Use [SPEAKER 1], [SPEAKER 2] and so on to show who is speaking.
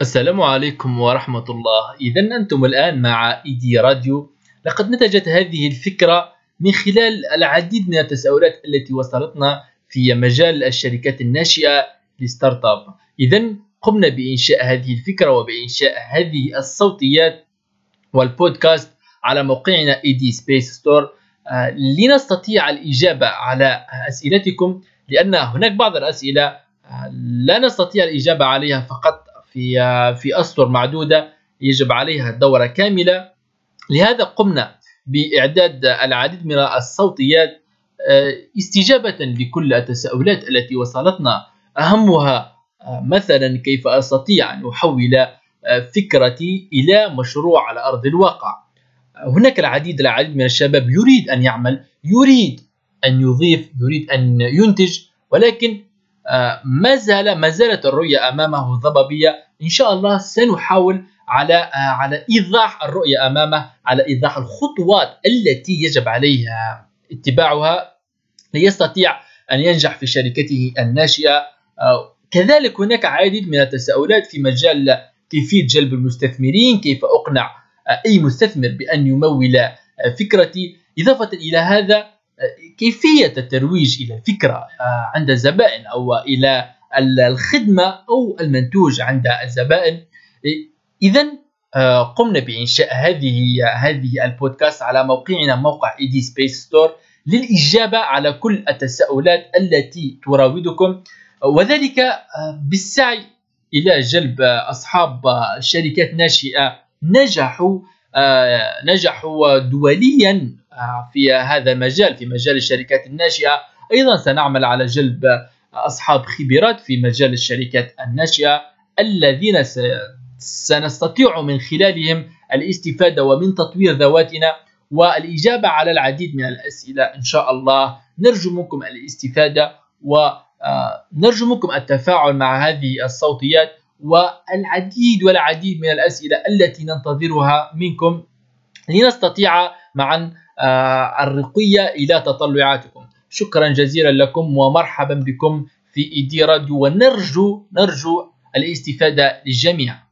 [SPEAKER 1] السلام عليكم ورحمة الله. إذا أنتم الآن مع ID Radio. لقد نتجت هذه الفكرة من خلال العديد من التساؤلات التي وصلتنا في مجال الشركات الناشئة ل startup. إذا قمنا بإنشاء هذه الفكرة وبإنشاء هذه الصوتيات والبودكاست على موقعنا ID Space Store لنستطيع الإجابة على أسئلتكم لأن هناك بعض الأسئلة آه، لا نستطيع الإجابة عليها فقط. في آه، في أسطر معدودة يجب عليها دورة كاملة. لهذا قمنا بإعداد العديد من الصوتيات آه، استجابة لكل التساؤلات التي وصلتنا. أهمها مثلا كيف أستطيع أن أحول فكرتي إلى مشروع على أرض الواقع. هناك العديد العديد من الشباب يريد أن يعمل يريد أن يضيف يريد أن ينتج ولكن آه، ما زال ما زالت الرؤية أمامه ضبابية. إن شاء الله سنحاول على آه، على إيضاح الرؤية أمامه على إيضاح الخطوات التي يجب عليه اتباعها ليستطيع أن ينجح في شركته الناشئة. آه، كذلك هناك عديد من التساؤلات في مجال كيفية جلب المستثمرين كيف أقنع أي مستثمر بأن يمول فكرتي. إضافة إلى هذا كيفية الترويج إلى الفكرة آه، عند الزبائن أو إلى الخدمة أو المنتوج عند الزبائن. إذا آه، قمنا بإنشاء هذه هذه البودكاست على موقعنا موقع ID Space Store للإجابة على كل التساؤلات التي تراودكم. وذلك آه، بالسعي إلى جلب أصحاب شركات ناشئة نجحوا نجحوا دوليا في هذا المجال في مجال الشركات الناشئة. أيضا سنعمل على جلب أصحاب خبرات في مجال الشركات الناشئة الذين سنستطيع من خلالهم الاستفادة ومن تطوير ذواتنا والإجابة على العديد من الأسئلة. إن شاء الله نرجو منكم الاستفادة ونرجو منكم التفاعل مع هذه الصوتيات والعديد والعديد من الأسئلة التي ننتظرها منكم. لنستطيع معا آه، الرقية إلى تطلعاتكم. شكرا جزيلا لكم ومرحبا بكم في إيدي راديو ونرجو نرجو الاستفادة للجميع.